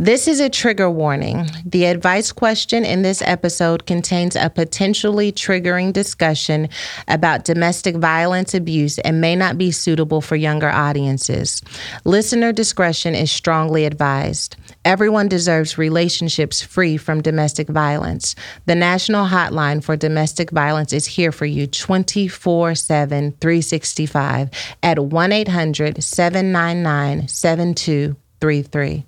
This is a trigger warning. The advice question in this episode contains a potentially triggering discussion about domestic violence abuse and may not be suitable for younger audiences. Listener discretion is strongly advised. Everyone deserves relationships free from domestic violence. The National Hotline for Domestic Violence is here for you 24 7, 365 at 1 800 799 7233.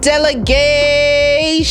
Delegation,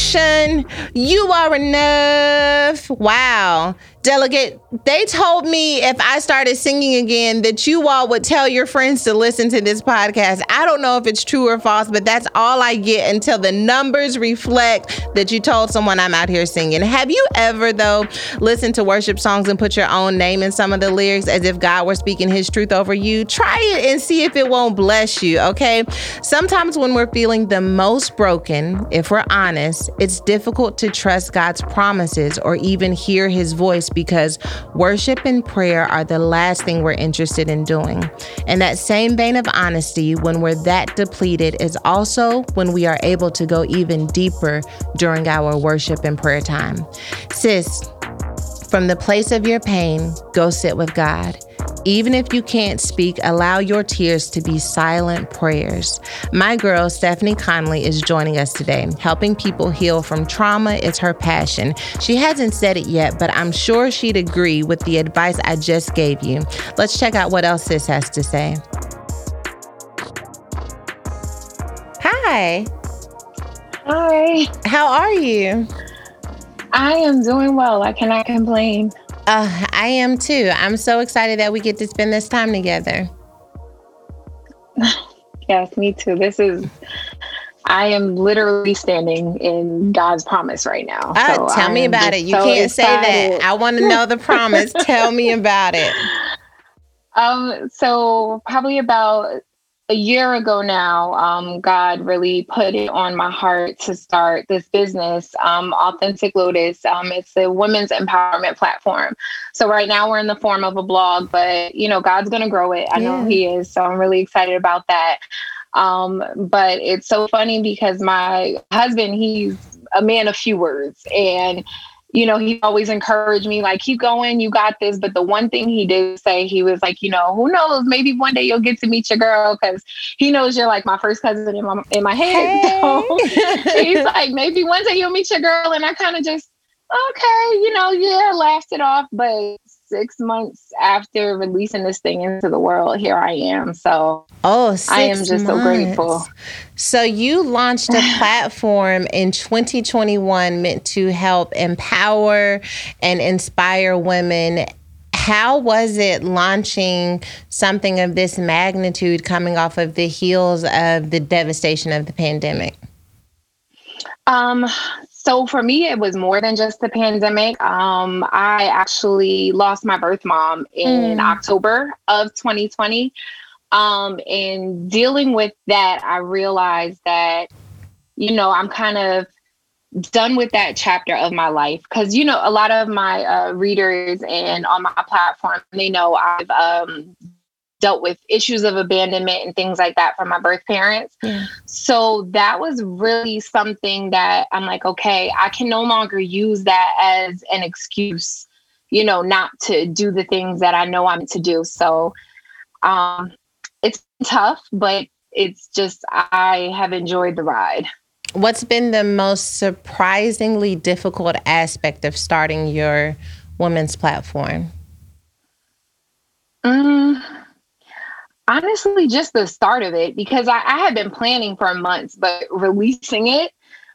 you are enough. Wow. Delegate, they told me if I started singing again that you all would tell your friends to listen to this podcast. I don't know if it's true or false, but that's all I get until the numbers reflect that you told someone I'm out here singing. Have you ever, though, listened to worship songs and put your own name in some of the lyrics as if God were speaking his truth over you? Try it and see if it won't bless you, okay? Sometimes when we're feeling the most broken, if we're honest, it's difficult to trust God's promises or even hear his voice because worship and prayer are the last thing we're interested in doing. And that same vein of honesty, when we're that depleted, is also when we are able to go even deeper during our worship and prayer time. Sis, from the place of your pain, go sit with God. Even if you can't speak, allow your tears to be silent prayers. My girl, Stephanie Conley, is joining us today. Helping people heal from trauma is her passion. She hasn't said it yet, but I'm sure she'd agree with the advice I just gave you. Let's check out what else Sis has to say. Hi. Hi. How are you? I am doing well. I cannot complain. Uh, I am too. I'm so excited that we get to spend this time together. yes, me too. This is, I am literally standing in God's promise right now. Uh, so tell me about it. You so can't excited. say that. I want to know the promise. tell me about it. Um, so probably about a year ago now, um, God really put it on my heart to start this business, um, Authentic Lotus. Um, it's a women's empowerment platform. So right now we're in the form of a blog, but you know God's going to grow it. I yeah. know He is, so I'm really excited about that. Um, but it's so funny because my husband, he's a man of few words, and you know, he always encouraged me, like, keep going, you got this. But the one thing he did say, he was like, you know, who knows, maybe one day you'll get to meet your girl because he knows you're like my first cousin in my in my head. Hey. So he's like, maybe one day you'll meet your girl. And I kind of just, okay, you know, yeah, laughed it off. But six months after releasing this thing into the world, here I am. So oh, I am just months. so grateful. So you launched a platform in 2021 meant to help empower and inspire women. How was it launching something of this magnitude coming off of the heels of the devastation of the pandemic? Um, so for me, it was more than just the pandemic. Um, I actually lost my birth mom in mm. October of 2020. Um, and dealing with that, I realized that, you know, I'm kind of done with that chapter of my life because you know a lot of my uh, readers and on my platform they know i've um, dealt with issues of abandonment and things like that from my birth parents. Yeah. So that was really something that I'm like, okay, I can no longer use that as an excuse, you know, not to do the things that I know I'm to do. So um it's tough, but it's just I have enjoyed the ride. What's been the most surprisingly difficult aspect of starting your women's platform? Mm, honestly just the start of it because I, I had been planning for months but releasing it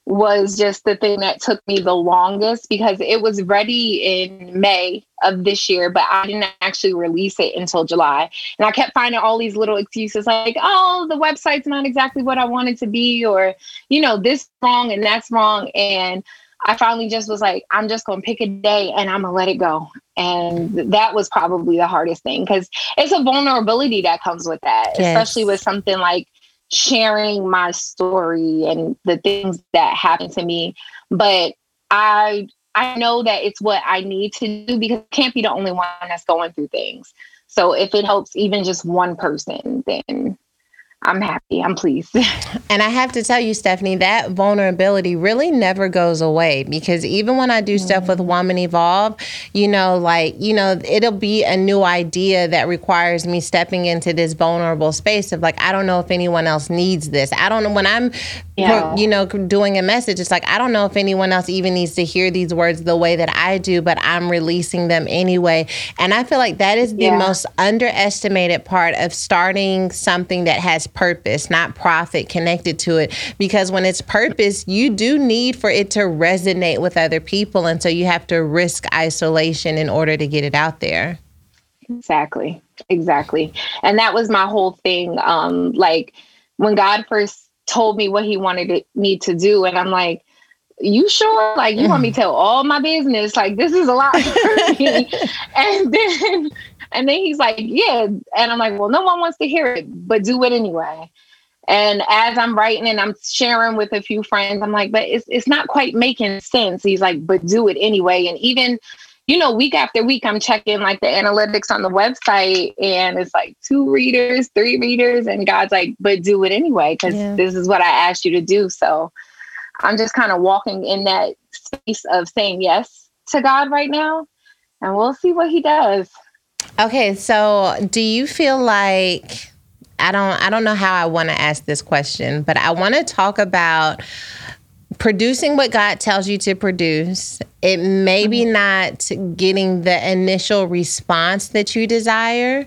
was just the thing that took me the longest because it was ready in May of this year, but I didn't actually release it until July. And I kept finding all these little excuses like, oh, the website's not exactly what I wanted to be, or, you know, this wrong and that's wrong. And I finally just was like, I'm just going to pick a day and I'm going to let it go. And that was probably the hardest thing because it's a vulnerability that comes with that, yes. especially with something like sharing my story and the things that happened to me. But I I know that it's what I need to do because I can't be the only one that's going through things. So if it helps even just one person, then I'm happy. I'm pleased. and I have to tell you, Stephanie, that vulnerability really never goes away because even when I do mm-hmm. stuff with mm-hmm. Woman Evolve, you know, like, you know, it'll be a new idea that requires me stepping into this vulnerable space of like, I don't know if anyone else needs this. I don't know when I'm, yeah. you know, doing a message, it's like, I don't know if anyone else even needs to hear these words the way that I do, but I'm releasing them anyway. And I feel like that is the yeah. most underestimated part of starting something that has purpose, not profit connected to it. Because when it's purpose, you do need for it to resonate with other people. And so you have to risk isolation in order to get it out there. Exactly. Exactly. And that was my whole thing. Um, like when God first told me what he wanted me to do, and I'm like, you sure? Like you want me to tell all my business? Like this is a lot for me. and then and then he's like, Yeah. And I'm like, Well, no one wants to hear it, but do it anyway. And as I'm writing and I'm sharing with a few friends, I'm like, but it's it's not quite making sense. He's like, but do it anyway. And even, you know, week after week, I'm checking like the analytics on the website, and it's like two readers, three readers, and God's like, but do it anyway, because yeah. this is what I asked you to do. So I'm just kind of walking in that space of saying yes to God right now, and we'll see what He does. Okay, so do you feel like I don't I don't know how I want to ask this question, but I want to talk about producing what God tells you to produce. It may be mm-hmm. not getting the initial response that you desire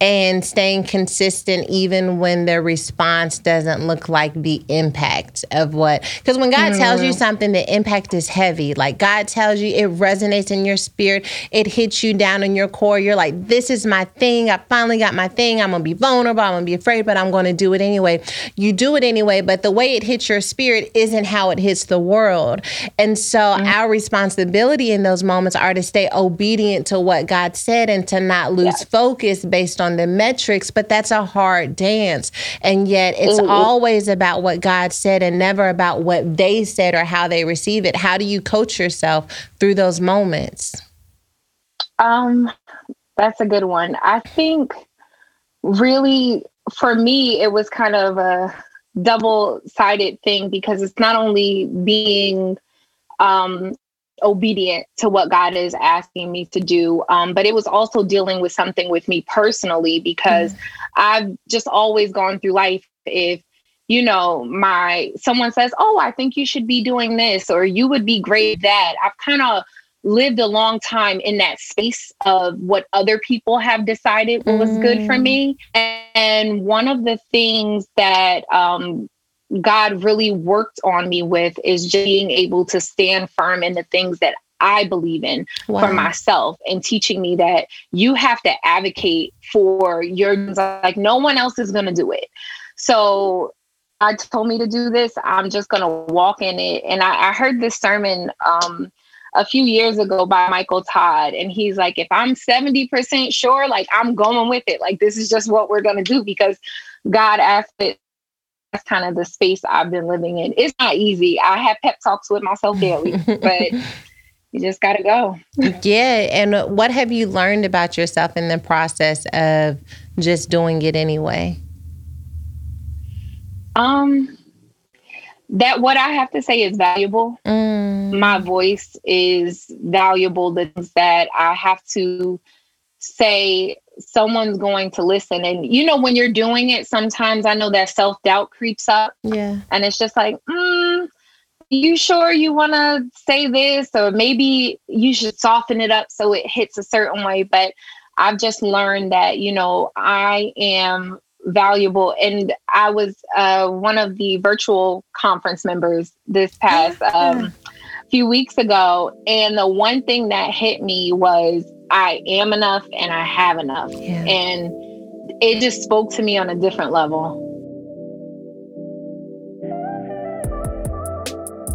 and staying consistent even when the response doesn't look like the impact of what because when god mm. tells you mm. something the impact is heavy like god tells you it resonates in your spirit it hits you down in your core you're like this is my thing i finally got my thing i'm gonna be vulnerable i'm gonna be afraid but i'm gonna do it anyway you do it anyway but the way it hits your spirit isn't how it hits the world and so mm. our responsibility in those moments are to stay obedient to what god said and to not lose yes. focus based on on the metrics, but that's a hard dance. And yet it's mm-hmm. always about what God said and never about what they said or how they receive it. How do you coach yourself through those moments? Um, that's a good one. I think really for me, it was kind of a double sided thing because it's not only being um, obedient to what God is asking me to do. Um, but it was also dealing with something with me personally because mm-hmm. I've just always gone through life. If you know, my someone says, "Oh, I think you should be doing this," or "You would be great that," I've kind of lived a long time in that space of what other people have decided was mm. good for mm. me. And one of the things that um, God really worked on me with is being able to stand firm in the things that I believe in wow. for myself and teaching me that you have to advocate for your like no one else is going to do it. So I told me to do this. I'm just going to walk in it. And I, I heard this sermon um, a few years ago by Michael Todd. And he's like, if I'm 70% sure, like I'm going with it. Like this is just what we're going to do because God asked it that's kind of the space I've been living in. It's not easy. I have pep talks with myself daily, but you just got to go. Yeah. And what have you learned about yourself in the process of just doing it anyway? Um, that what I have to say is valuable. Mm. My voice is valuable. The things that I have to say someone's going to listen. And you know, when you're doing it, sometimes I know that self doubt creeps up. Yeah. And it's just like, mm, you sure you want to say this? Or maybe you should soften it up so it hits a certain way. But I've just learned that, you know, I am valuable. And I was uh, one of the virtual conference members this past um, few weeks ago. And the one thing that hit me was I am enough and I have enough. Yeah. And it just spoke to me on a different level.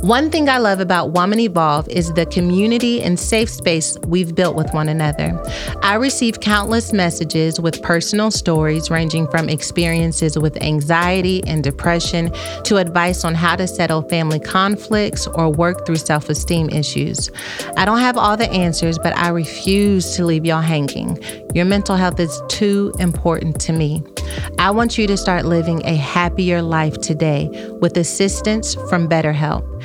One thing I love about Woman Evolve is the community and safe space we've built with one another. I receive countless messages with personal stories ranging from experiences with anxiety and depression to advice on how to settle family conflicts or work through self esteem issues. I don't have all the answers, but I refuse to leave y'all hanging. Your mental health is too important to me. I want you to start living a happier life today with assistance from BetterHelp.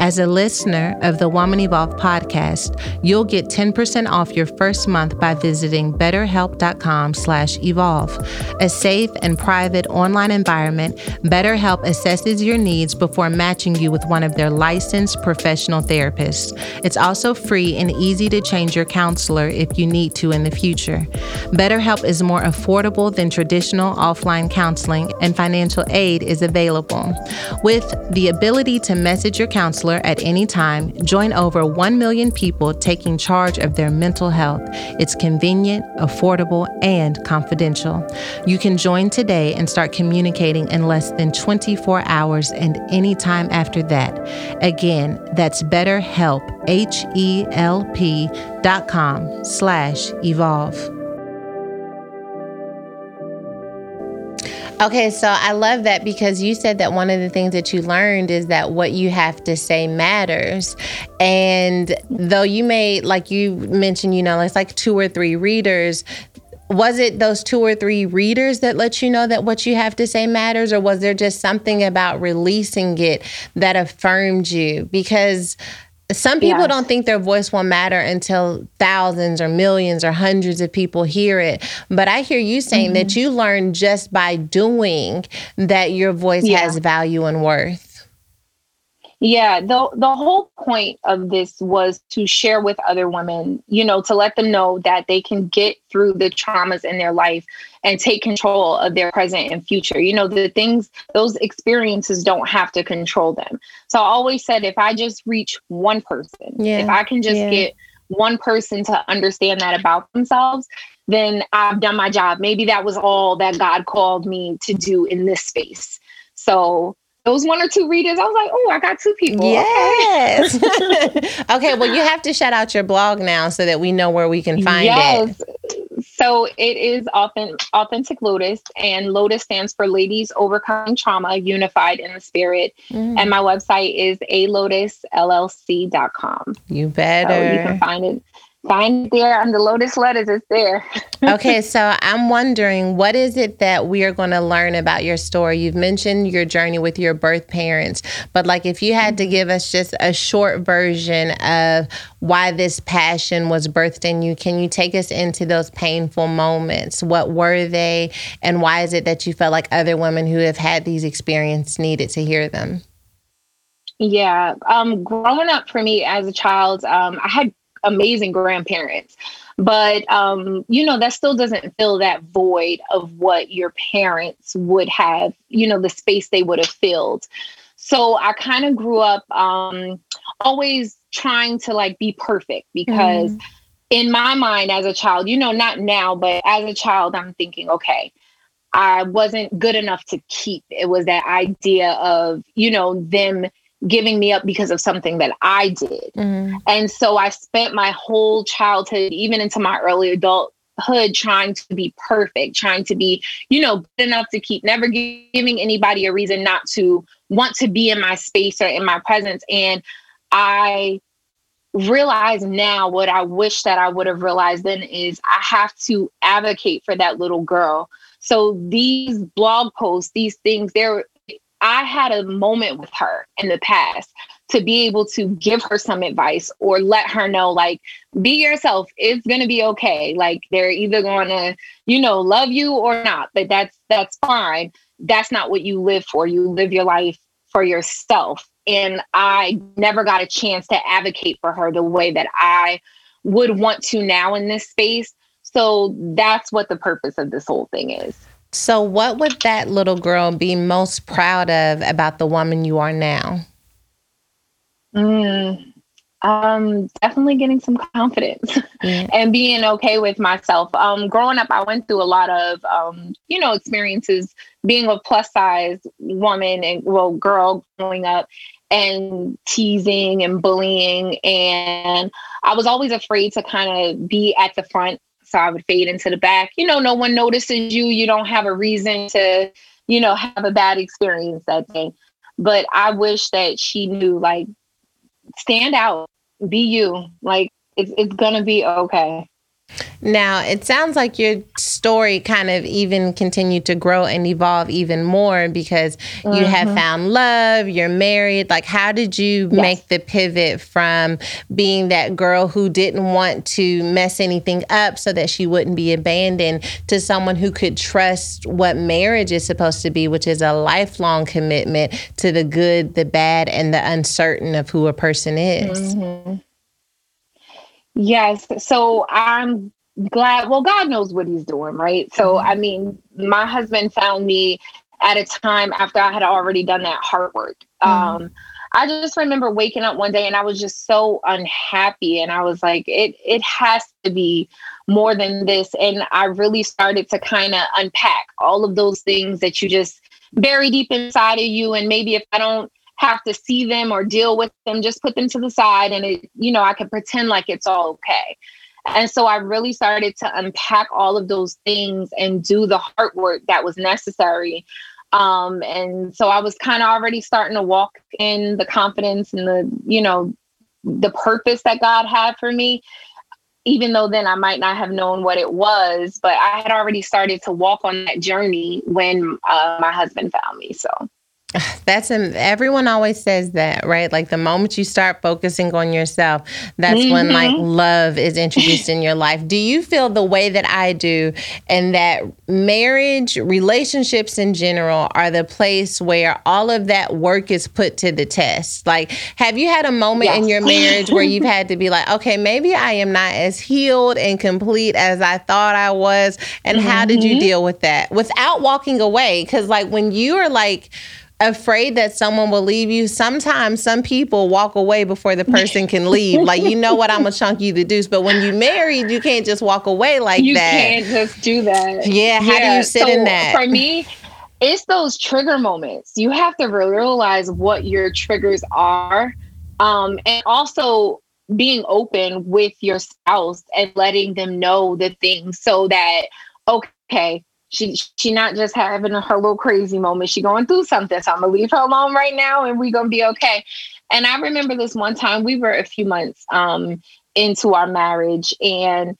As a listener of the Woman Evolve podcast, you'll get 10% off your first month by visiting betterhelp.com slash evolve. A safe and private online environment, BetterHelp assesses your needs before matching you with one of their licensed professional therapists. It's also free and easy to change your counselor if you need to in the future. BetterHelp is more affordable than traditional offline counseling, and financial aid is available. With the ability to message your counselor, at any time, join over 1 million people taking charge of their mental health. It's convenient, affordable, and confidential. You can join today and start communicating in less than 24 hours and any time after that. Again, that's BetterHelp, H-E-L-P dot com slash evolve. Okay, so I love that because you said that one of the things that you learned is that what you have to say matters. And though you may, like you mentioned, you know, it's like two or three readers, was it those two or three readers that let you know that what you have to say matters or was there just something about releasing it that affirmed you because some people don't think their voice will matter until thousands or millions or hundreds of people hear it. But I hear you saying mm-hmm. that you learn just by doing that your voice yeah. has value and worth. Yeah, the the whole point of this was to share with other women, you know, to let them know that they can get through the traumas in their life and take control of their present and future. You know, the things those experiences don't have to control them. So I always said if I just reach one person, yeah, if I can just yeah. get one person to understand that about themselves, then I've done my job. Maybe that was all that God called me to do in this space. So those one or two readers, I was like, oh, I got two people. Yes. Okay. okay. Well, you have to shout out your blog now so that we know where we can find yes. it. So it is authentic, authentic Lotus, and Lotus stands for Ladies Overcoming Trauma Unified in the Spirit. Mm. And my website is a lotusllc.com. You better. So you can find it find it there on the Lotus Letters. It's there. okay, so I'm wondering, what is it that we are going to learn about your story? You've mentioned your journey with your birth parents, but like if you had to give us just a short version of why this passion was birthed in you, can you take us into those painful moments? What were they, and why is it that you felt like other women who have had these experiences needed to hear them? Yeah. Um, growing up for me as a child, um, I had amazing grandparents. But um, you know that still doesn't fill that void of what your parents would have you know the space they would have filled. So i kind of grew up um, always trying to like be perfect because mm. in my mind as a child you know not now but as a child i'm thinking okay i wasn't good enough to keep. It was that idea of you know them giving me up because of something that I did. Mm-hmm. And so I spent my whole childhood, even into my early adulthood, trying to be perfect, trying to be, you know, good enough to keep, never giving anybody a reason not to want to be in my space or in my presence. And I realize now what I wish that I would have realized then is I have to advocate for that little girl. So these blog posts, these things, they're I had a moment with her in the past to be able to give her some advice or let her know, like, be yourself. It's gonna be okay. Like they're either gonna, you know, love you or not, but that's that's fine. That's not what you live for. You live your life for yourself. And I never got a chance to advocate for her the way that I would want to now in this space. So that's what the purpose of this whole thing is. So, what would that little girl be most proud of about the woman you are now? Mm, um, definitely getting some confidence yeah. and being okay with myself. Um, growing up, I went through a lot of, um, you know, experiences being a plus size woman and well, girl growing up and teasing and bullying. And I was always afraid to kind of be at the front. So I would fade into the back. You know, no one notices you. You don't have a reason to, you know, have a bad experience that day. But I wish that she knew, like, stand out, be you. Like, it's, it's going to be okay. Now, it sounds like your story kind of even continued to grow and evolve even more because mm-hmm. you have mm-hmm. found love, you're married. Like, how did you yes. make the pivot from being that girl who didn't want to mess anything up so that she wouldn't be abandoned to someone who could trust what marriage is supposed to be, which is a lifelong commitment to the good, the bad, and the uncertain of who a person is? Mm-hmm. Yes. So I'm glad, well, God knows what he's doing, right? So, mm-hmm. I mean, my husband found me at a time after I had already done that hard work. Mm-hmm. Um, I just remember waking up one day and I was just so unhappy. And I was like, it it has to be more than this. And I really started to kind of unpack all of those things that you just bury deep inside of you. And maybe if I don't have to see them or deal with them, just put them to the side and it, you know, I can pretend like it's all okay. And so I really started to unpack all of those things and do the hard work that was necessary. Um, and so I was kind of already starting to walk in the confidence and the, you know, the purpose that God had for me. Even though then I might not have known what it was, but I had already started to walk on that journey when uh, my husband found me. So That's an, everyone always says that, right? Like the moment you start focusing on yourself, that's mm-hmm. when like love is introduced in your life. Do you feel the way that I do and that marriage, relationships in general are the place where all of that work is put to the test? Like have you had a moment yes. in your marriage where you've had to be like, okay, maybe I am not as healed and complete as I thought I was and mm-hmm. how did you mm-hmm. deal with that without walking away? Cuz like when you are like afraid that someone will leave you. Sometimes some people walk away before the person can leave. like you know what I'm a chunky the deuce. But when you married, you can't just walk away like you that. You can't just do that. Yeah. How yeah. do you sit so in that? For me, it's those trigger moments. You have to realize what your triggers are. Um, and also being open with your spouse and letting them know the things so that okay she she not just having her little crazy moment. She going through something. So I'm gonna leave her alone right now, and we gonna be okay. And I remember this one time we were a few months um, into our marriage, and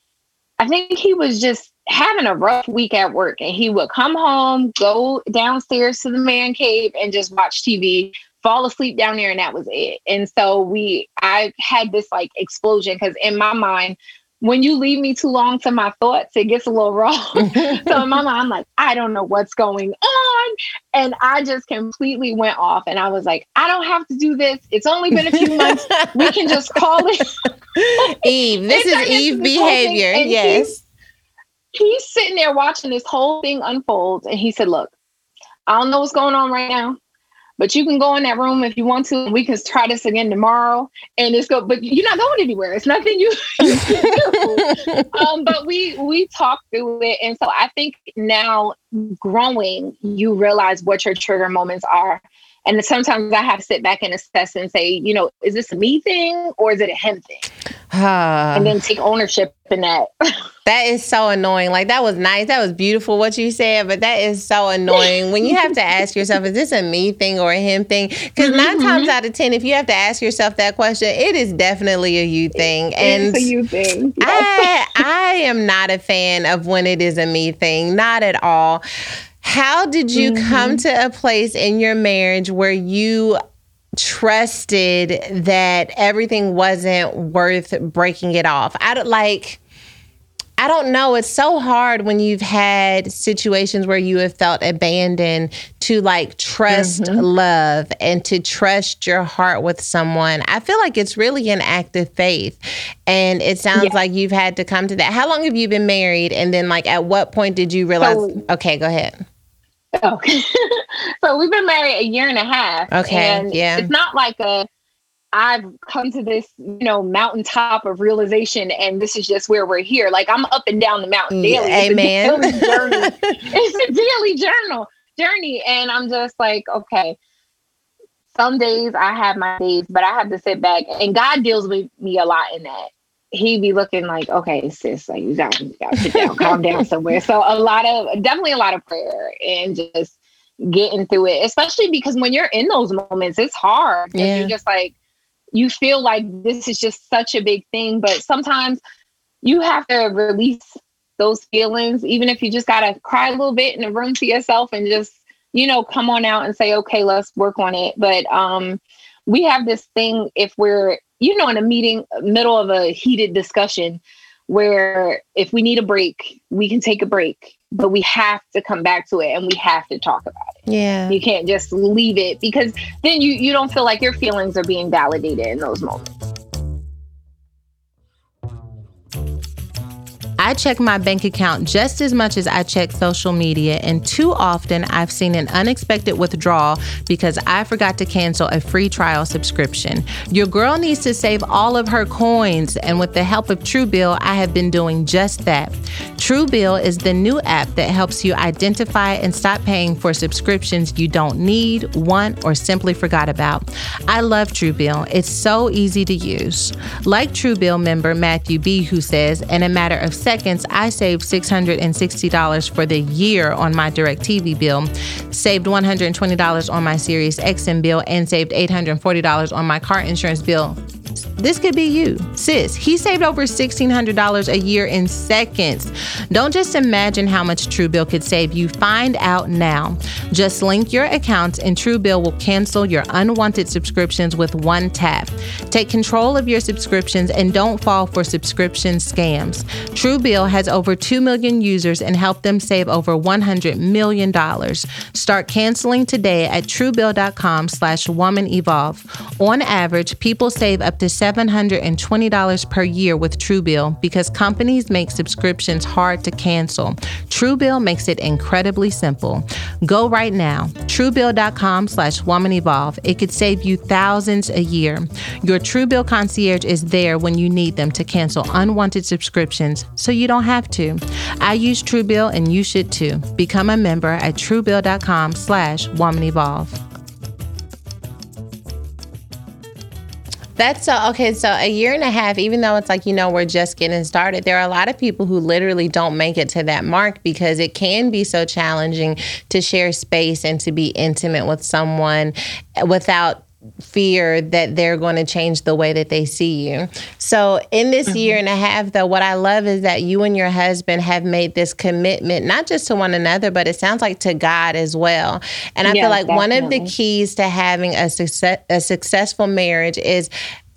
I think he was just having a rough week at work, and he would come home, go downstairs to the man cave, and just watch TV. Fall asleep down there, and that was it. And so we, I had this like explosion because in my mind, when you leave me too long to my thoughts, it gets a little wrong. so in my mind, I'm like, I don't know what's going on. And I just completely went off and I was like, I don't have to do this. It's only been a few months. we can just call it Eve. This is Eve behavior. Yes. He's, he's sitting there watching this whole thing unfold. And he said, Look, I don't know what's going on right now but you can go in that room if you want to. And we can try this again tomorrow. And it's go, but you're not going anywhere. It's nothing you, you can do. um, but we we talked through it, and so I think now growing, you realize what your trigger moments are. And sometimes I have to sit back and assess and say, you know, is this a me thing or is it a him thing? and then take ownership in that. that is so annoying. Like that was nice. That was beautiful what you said, but that is so annoying when you have to ask yourself, is this a me thing or a him thing? Because mm-hmm. nine times out of ten, if you have to ask yourself that question, it is definitely a you thing. And it's a you thing. I I am not a fan of when it is a me thing. Not at all. How did you mm-hmm. come to a place in your marriage where you trusted that everything wasn't worth breaking it off? I don't like I don't know. It's so hard when you've had situations where you have felt abandoned to like trust mm-hmm. love and to trust your heart with someone. I feel like it's really an act of faith. And it sounds yeah. like you've had to come to that. How long have you been married? And then, like, at what point did you realize? So, okay, go ahead. Oh, so we've been married a year and a half. Okay. And yeah. It's not like a, I've come to this, you know, mountaintop of realization, and this is just where we're here. Like I'm up and down the mountain mm, daily. Amen. It's a daily journey. it's a daily journal journey, and I'm just like, okay. Some days I have my days, but I have to sit back, and God deals with me a lot in that. He'd be looking like, okay, sis, like you got to sit down, calm down somewhere. So a lot of, definitely a lot of prayer, and just getting through it, especially because when you're in those moments, it's hard. Yeah. You're just like, you feel like this is just such a big thing, but sometimes you have to release those feelings, even if you just gotta cry a little bit in the room to yourself and just, you know, come on out and say, okay, let's work on it. But um we have this thing if we're, you know, in a meeting, middle of a heated discussion, where if we need a break, we can take a break, but we have to come back to it and we have to talk about it. Yeah. You can't just leave it because then you you don't feel like your feelings are being validated in those moments. I check my bank account just as much as I check social media, and too often I've seen an unexpected withdrawal because I forgot to cancel a free trial subscription. Your girl needs to save all of her coins, and with the help of Truebill, I have been doing just that. Truebill is the new app that helps you identify and stop paying for subscriptions you don't need, want, or simply forgot about. I love Truebill. It's so easy to use. Like Truebill member Matthew B, who says, in a matter of seconds, seconds, I saved $660 for the year on my DirecTV bill, saved $120 on my Sirius XM bill, and saved $840 on my car insurance bill this could be you. Sis, he saved over $1,600 a year in seconds. Don't just imagine how much Truebill could save you. Find out now. Just link your accounts and Truebill will cancel your unwanted subscriptions with one tap. Take control of your subscriptions and don't fall for subscription scams. Truebill has over 2 million users and helped them save over $100 million. Start canceling today at truebill.com slash woman evolve. On average, people save up to $720 per year with Truebill because companies make subscriptions hard to cancel. Truebill makes it incredibly simple. Go right now, truebill.com slash woman evolve. It could save you thousands a year. Your Truebill concierge is there when you need them to cancel unwanted subscriptions so you don't have to. I use Truebill and you should too. Become a member at truebill.com slash woman That's so okay. So a year and a half, even though it's like, you know, we're just getting started, there are a lot of people who literally don't make it to that mark because it can be so challenging to share space and to be intimate with someone without fear that they're going to change the way that they see you. So, in this mm-hmm. year and a half, though, what I love is that you and your husband have made this commitment, not just to one another, but it sounds like to God as well. And I feel like definitely. one of the keys to having a success, a successful marriage is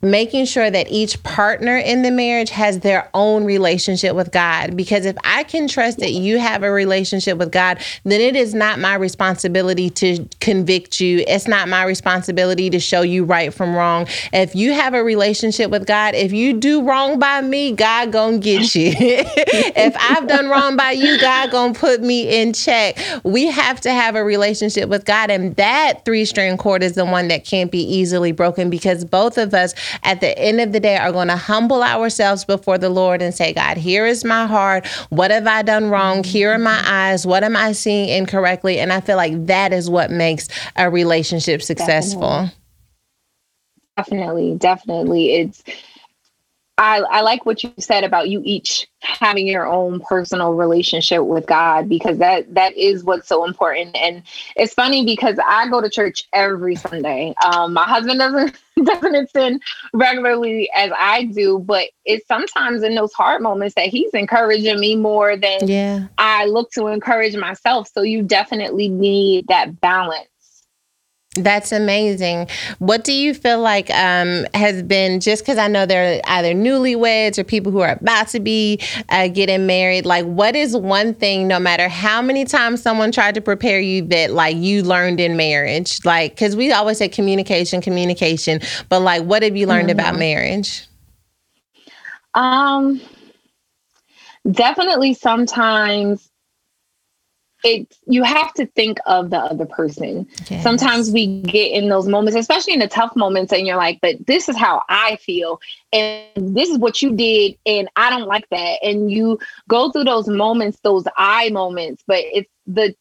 making sure that each partner in the marriage has their own relationship with God. Because if I can trust that you have a relationship with God, then it is not my responsibility to convict you. It's not my responsibility to show you right from wrong. If you have a relationship with God, if you do wrong by me, God gonna get you. if I've done wrong by you, God gonna put me in check. We have to have a relationship with God, and that three string cord is the one that can't be easily broken because both of us at the end of the day are going to humble ourselves before the Lord and say, God, here is my heart. What have I done wrong? Here are my eyes. What am I seeing incorrectly? And I feel like that is what makes a relationship successful. Definitely, definitely. definitely. It's I, I like what you said about you each having your own personal relationship with God because that that is what's so important. And it's funny because I go to church every Sunday. Um, my husband doesn't doesn't attend regularly as I do, but it's sometimes in those hard moments that he's encouraging me more than yeah. I look to encourage myself. So you definitely need that balance That's amazing. What do you feel like um, has been just because I know they're either newlyweds or people who are about to be uh, getting married? Like, what is one thing, no matter how many times someone tried to prepare you, that like you learned in marriage? Like, because we always say communication, communication, but like, what have you learned mm-hmm. about marriage? Um, definitely sometimes it you have to think of the other person. Yes. Sometimes we get in those moments, especially in the tough moments, and you're like, but this is how I feel, and this is what you did, and I don't like that. And you go through those moments, those I moments, but it's the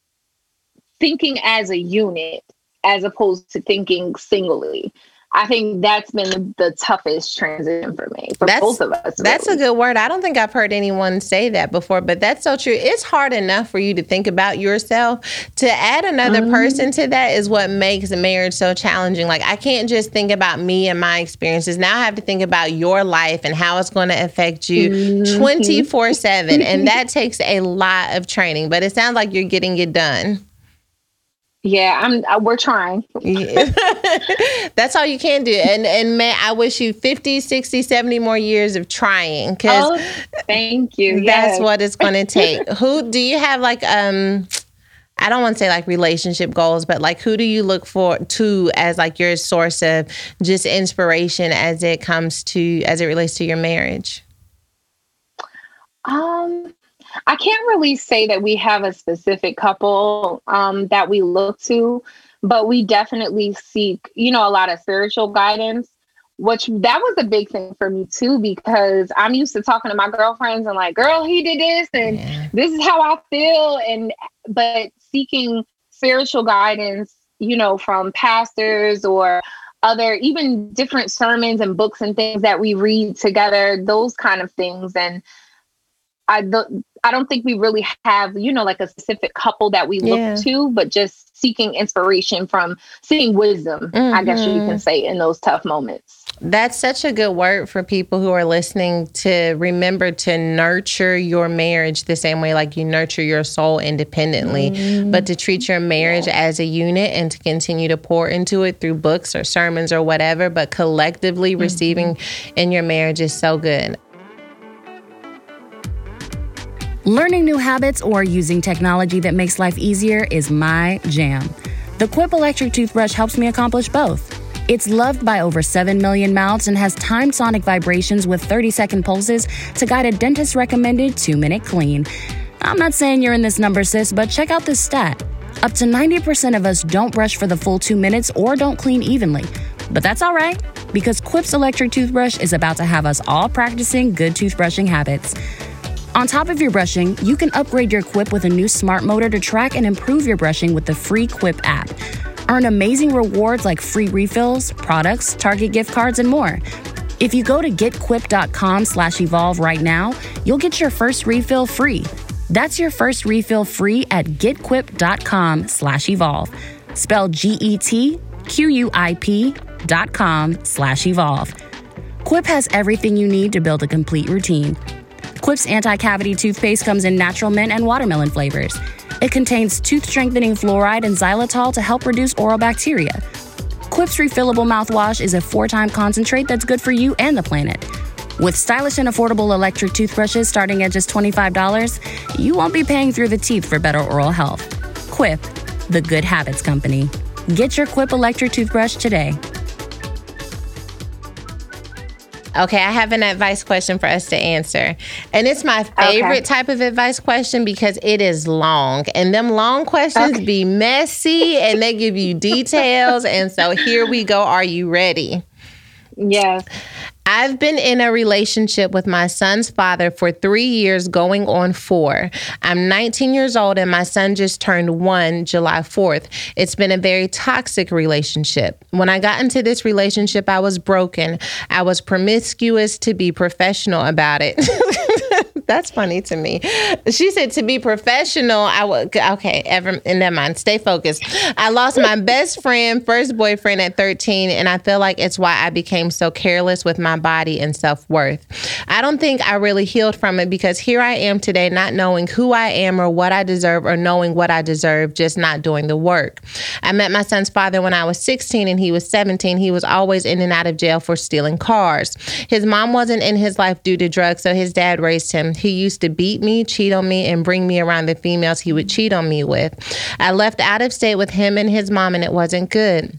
thinking as a unit as opposed to thinking singly. I think that's been the toughest transition for me, for that's, both of us. Really. That's a good word. I don't think I've heard anyone say that before, but that's so true. It's hard enough for you to think about yourself. To add another mm-hmm. person to that is what makes a marriage so challenging. Like, I can't just think about me and my experiences. Now I have to think about your life and how it's going to affect you mm-hmm. 24 mm-hmm. 7. And that takes a lot of training, but it sounds like you're getting it done. Yeah, I'm. Uh, we're trying. yeah. That's all you can do. And and man, I wish you 50, 60, 70 more years of trying cuz oh, thank you. That's yes. what it's going to take. who do you have like um I don't want to say like relationship goals, but like who do you look for to as like your source of just inspiration as it comes to as it relates to your marriage? Um I can't really say that we have a specific couple um, that we look to, but we definitely seek, you know, a lot of spiritual guidance. Which that was a big thing for me too, because I'm used to talking to my girlfriends and like, girl, he did this and yeah. this is how I feel. And but seeking spiritual guidance, you know, from pastors or other even different sermons and books and things that we read together, those kind of things. And I the, I don't think we really have, you know, like a specific couple that we look yeah. to, but just seeking inspiration from seeing wisdom, mm-hmm. I guess you can mm-hmm. say, in those tough moments. That's such a good word for people who are listening to remember to nurture your marriage the same way like you nurture your soul independently, mm-hmm. but to treat your marriage yeah. as a unit and to continue to pour into it through books or sermons or whatever, but collectively mm-hmm. receiving in your marriage is so good. Learning new habits or using technology that makes life easier is my jam. The Quip electric toothbrush helps me accomplish both. It's loved by over 7 million mouths and has timed sonic vibrations with 30 second pulses to guide a dentist recommended 2 minute clean. I'm not saying you're in this number, sis, but check out this stat. Up to 90% of us don't brush for the full two minutes or don't clean evenly. But that's all right, because Quip's electric toothbrush is about to have us all practicing good toothbrushing habits. On top of your brushing, you can upgrade your Quip with a new smart motor to track and improve your brushing with the free Quip app. Earn amazing rewards like free refills, products, Target gift cards, and more. If you go to getquip.com slash evolve right now, you'll get your first refill free. That's your first refill free at getquip.com slash evolve. Spell G-E-T-Q-U-I-P dot com slash evolve. Quip has everything you need to build a complete routine Quip's anti cavity toothpaste comes in natural mint and watermelon flavors. It contains tooth strengthening fluoride and xylitol to help reduce oral bacteria. Quip's refillable mouthwash is a four time concentrate that's good for you and the planet. With stylish and affordable electric toothbrushes starting at just $25, you won't be paying through the teeth for better oral health. Quip, the good habits company. Get your Quip electric toothbrush today. Okay, I have an advice question for us to answer. And it's my favorite okay. type of advice question because it is long. And them long questions okay. be messy and they give you details. and so here we go. Are you ready? Yes. I've been in a relationship with my son's father for three years, going on four. I'm 19 years old and my son just turned one July 4th. It's been a very toxic relationship. When I got into this relationship, I was broken. I was promiscuous to be professional about it. That's funny to me. She said to be professional, I would okay, ever that mind, stay focused. I lost my best friend, first boyfriend at 13, and I feel like it's why I became so careless with my body and self-worth. I don't think I really healed from it because here I am today not knowing who I am or what I deserve or knowing what I deserve, just not doing the work. I met my son's father when I was 16 and he was 17. He was always in and out of jail for stealing cars. His mom wasn't in his life due to drugs, so his dad raised him. He used to beat me, cheat on me, and bring me around the females he would cheat on me with. I left out of state with him and his mom, and it wasn't good.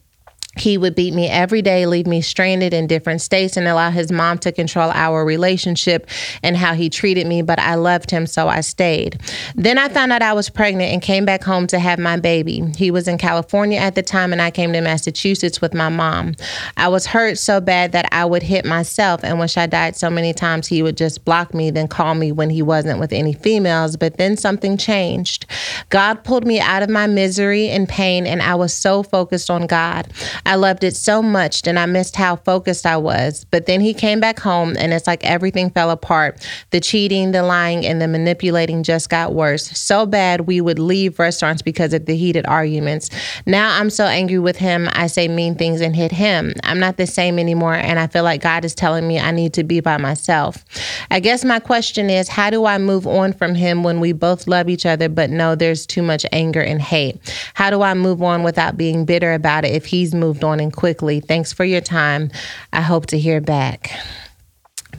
He would beat me every day, leave me stranded in different states, and allow his mom to control our relationship and how he treated me. But I loved him, so I stayed. Then I found out I was pregnant and came back home to have my baby. He was in California at the time, and I came to Massachusetts with my mom. I was hurt so bad that I would hit myself and wish I died so many times he would just block me, then call me when he wasn't with any females. But then something changed. God pulled me out of my misery and pain, and I was so focused on God. I loved it so much, and I missed how focused I was. But then he came back home, and it's like everything fell apart. The cheating, the lying, and the manipulating just got worse. So bad we would leave restaurants because of the heated arguments. Now I'm so angry with him, I say mean things and hit him. I'm not the same anymore, and I feel like God is telling me I need to be by myself. I guess my question is how do I move on from him when we both love each other, but know there's too much anger and hate? How do I move on without being bitter about it if he's moved on and quickly? Thanks for your time. I hope to hear back.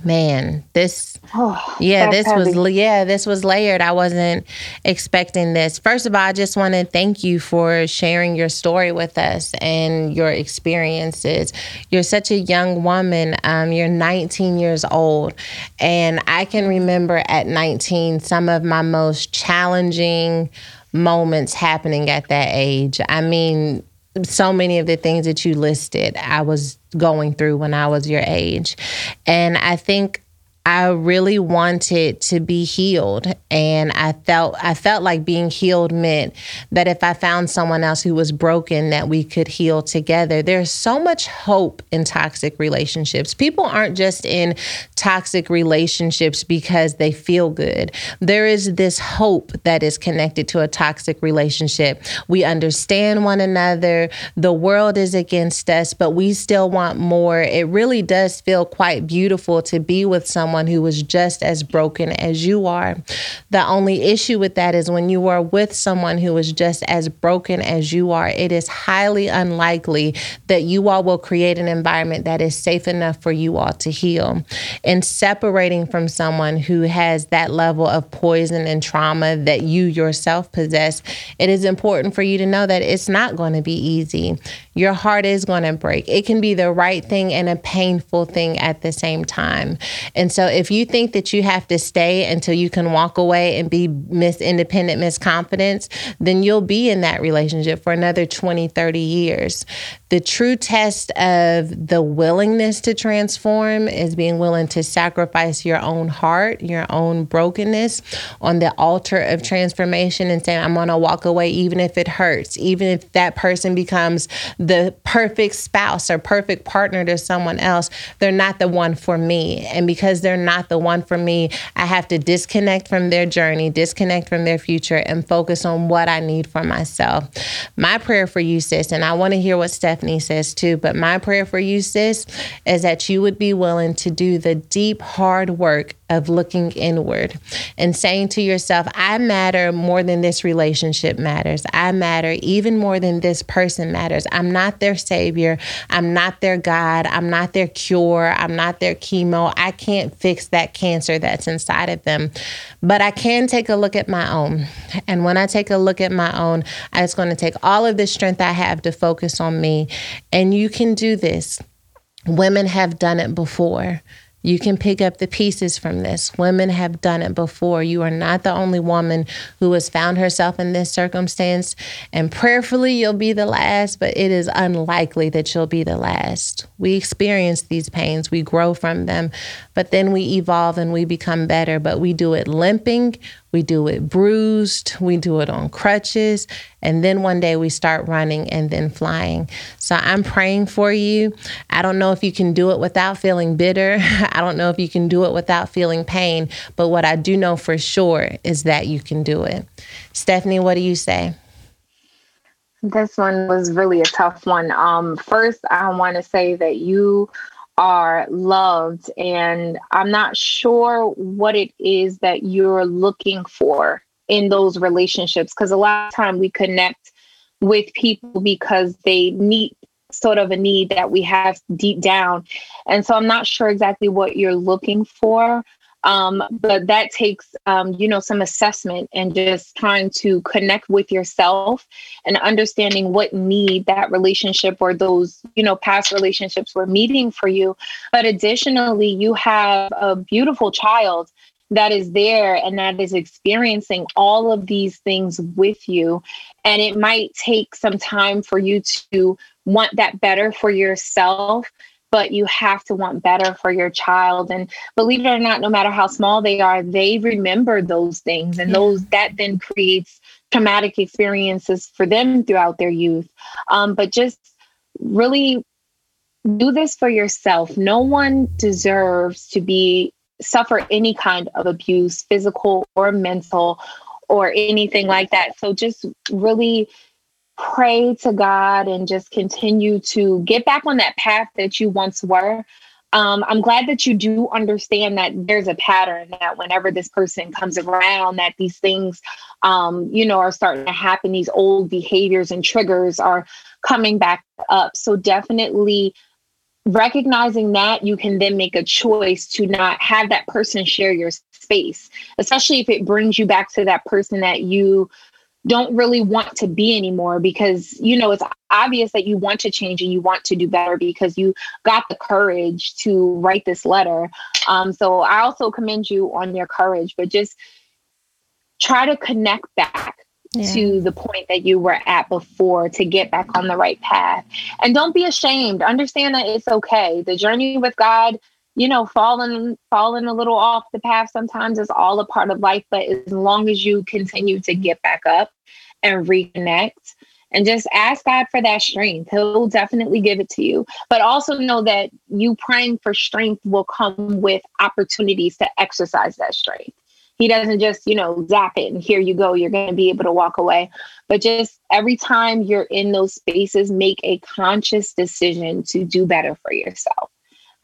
Man, this Oh, yeah, this was yeah, this was layered. I wasn't expecting this. First of all, I just want to thank you for sharing your story with us and your experiences. You're such a young woman. Um, you're 19 years old, and I can remember at 19 some of my most challenging moments happening at that age. I mean, so many of the things that you listed, I was going through when I was your age. And I think I really wanted to be healed and I felt I felt like being healed meant that if I found someone else who was broken that we could heal together. There's so much hope in toxic relationships. People aren't just in toxic relationships because they feel good. There is this hope that is connected to a toxic relationship. We understand one another. The world is against us, but we still want more. It really does feel quite beautiful to be with someone who was just as broken as you are. The only issue with that is when you are with someone who is just as broken as you are, it is highly unlikely that you all will create an environment that is safe enough for you all to heal. And separating from someone who has that level of poison and trauma that you yourself possess, it is important for you to know that it's not going to be easy. Your heart is going to break. It can be the right thing and a painful thing at the same time. And so if you think that you have to stay until you can walk away and be Miss Independent, Miss Confidence, then you'll be in that relationship for another 20, 30 years. The true test of the willingness to transform is being willing to sacrifice your own heart, your own brokenness on the altar of transformation and saying, I'm going to walk away even if it hurts, even if that person becomes the perfect spouse or perfect partner to someone else. They're not the one for me. And because they're not the one for me, I have to disconnect from their journey, disconnect from their future, and focus on what I need for myself. My prayer for you, sis, and I want to hear what Stephanie says too, but my prayer for you, sis, is that you would be willing to do the deep, hard work of looking inward and saying to yourself, I matter more than this relationship matters. I matter even more than this person matters. I'm not their savior. I'm not their God. I'm not their cure. I'm not their chemo. I can't fix that cancer that's inside of them. But I can take a look at my own. And when I take a look at my own, just going to take all of the strength I have to focus on me. And you can do this. Women have done it before. You can pick up the pieces from this. Women have done it before. You are not the only woman who has found herself in this circumstance. And prayerfully, you'll be the last, but it is unlikely that you'll be the last. We experience these pains, we grow from them, but then we evolve and we become better. But we do it limping, we do it bruised, we do it on crutches, and then one day we start running and then flying. So I'm praying for you. I don't know if you can do it without feeling bitter. I don't know if you can do it without feeling pain, but what I do know for sure is that you can do it. Stephanie, what do you say? This one was really a tough one. Um, first, I want to say that you are loved, and I'm not sure what it is that you're looking for in those relationships because a lot of time we connect with people because they meet sort of a need that we have deep down. And so I'm not sure exactly what you're looking for. Um, but that takes, um, you know, some assessment and just trying to connect with yourself and understanding what need that relationship or those, you know, past relationships were meeting for you. But additionally, you have a beautiful child that is there and that is experiencing all of these things with you. And it might take some time for you to want that better for yourself but you have to want better for your child. And believe it or not no matter how small they are they remember those things and yeah. those that then creates traumatic experiences for them throughout their youth. Um, but just really do this for yourself. No one deserves to be suffer any kind of abuse physical or mental or anything like that. So just really pray to God and just continue to get back on that path that you once were. Um, I'm glad that you do understand that there's a pattern that whenever this person comes around, that these things, um, you know, are starting to happen. These old behaviors and triggers are coming back up. So definitely recognizing that you can then make a choice to not have that person share your space, especially if it brings you back to that person that you don't really want to be anymore because you know it's obvious that you want to change and you want to do better because you got the courage to write this letter. Um, so i also commend you on your courage but just try to connect back yeah. to the point that you were at before to get back on the right path. And don't be ashamed. Understand that it's okay. The journey with god you know, falling falling a little off the path sometimes is all a part of life. But as long as you continue to get back up and reconnect and just ask God for that strength, He'll definitely give it to you. But also know that you praying for strength will come with opportunities to exercise that strength. He doesn't just, you know, zap it and here you go, you're going to be able to walk away. But just every time you're in those spaces, make a conscious decision to do better for yourself.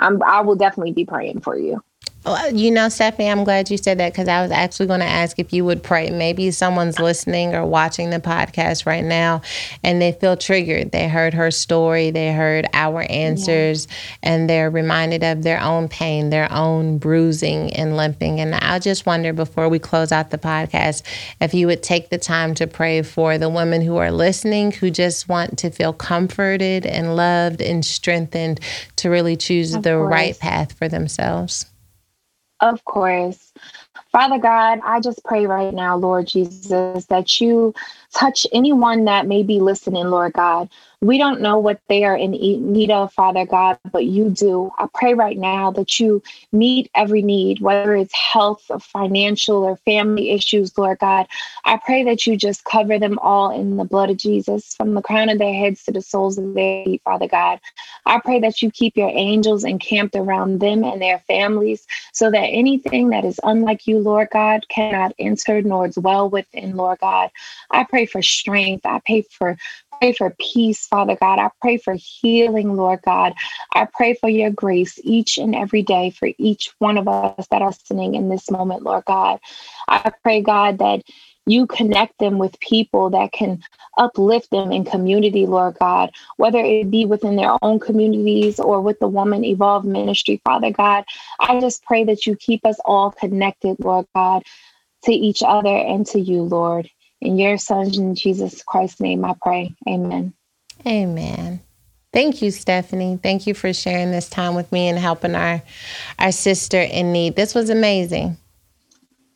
I'm, I will definitely be praying for you. Well, you know, Stephanie, I'm glad you said that because I was actually going to ask if you would pray. Maybe someone's listening or watching the podcast right now and they feel triggered. They heard her story, they heard our answers, yeah. and they're reminded of their own pain, their own bruising and limping. And I just wonder before we close out the podcast if you would take the time to pray for the women who are listening who just want to feel comforted and loved and strengthened to really choose of the course. right path for themselves. Of course. Father God, I just pray right now, Lord Jesus, that you touch anyone that may be listening, Lord God, we don't know what they are in need of, Father God, but you do. I pray right now that you meet every need, whether it's health or financial or family issues, Lord God. I pray that you just cover them all in the blood of Jesus, from the crown of their heads to the soles of their feet, Father God. I pray that you keep your angels encamped around them and their families so that anything that is unlike you, Lord God, cannot enter nor dwell within, Lord God. I pray for strength. I pray for pray for peace, Father God. I pray for healing, Lord God. I pray for your grace each and every day for each one of us that are sitting in this moment, Lord God. I pray, God, that you connect them with people that can uplift them in community, Lord God, whether it be within their own communities or with the Woman Evolve Ministry, Father God. I just pray that you keep us all connected, Lord God, to each other and to you, Lord. In your son, in Jesus Christ's name, I pray. Amen. Amen. Thank you, Stephanie. Thank you for sharing this time with me and helping our our sister in need. This was amazing.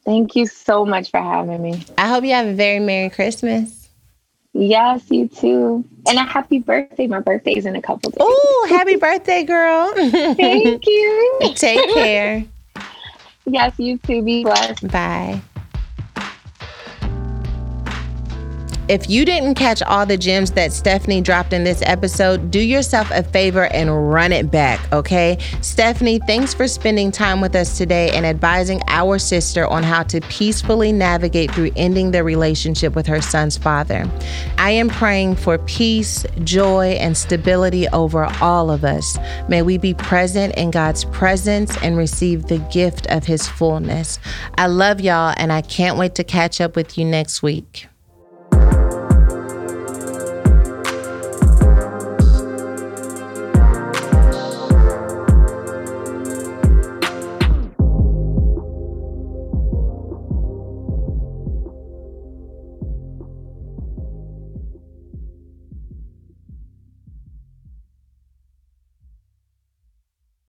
Thank you so much for having me. I hope you have a very Merry Christmas. Yes, you too. And a happy birthday. My birthday is in a couple days. Oh, happy birthday, girl. Thank you. Take care. Yes, you too. Be blessed. Bye. If you didn't catch all the gems that Stephanie dropped in this episode, do yourself a favor and run it back, okay? Stephanie, thanks for spending time with us today and advising our sister on how to peacefully navigate through ending the relationship with her son's father. I am praying for peace, joy, and stability over all of us. May we be present in God's presence and receive the gift of his fullness. I love y'all, and I can't wait to catch up with you next week.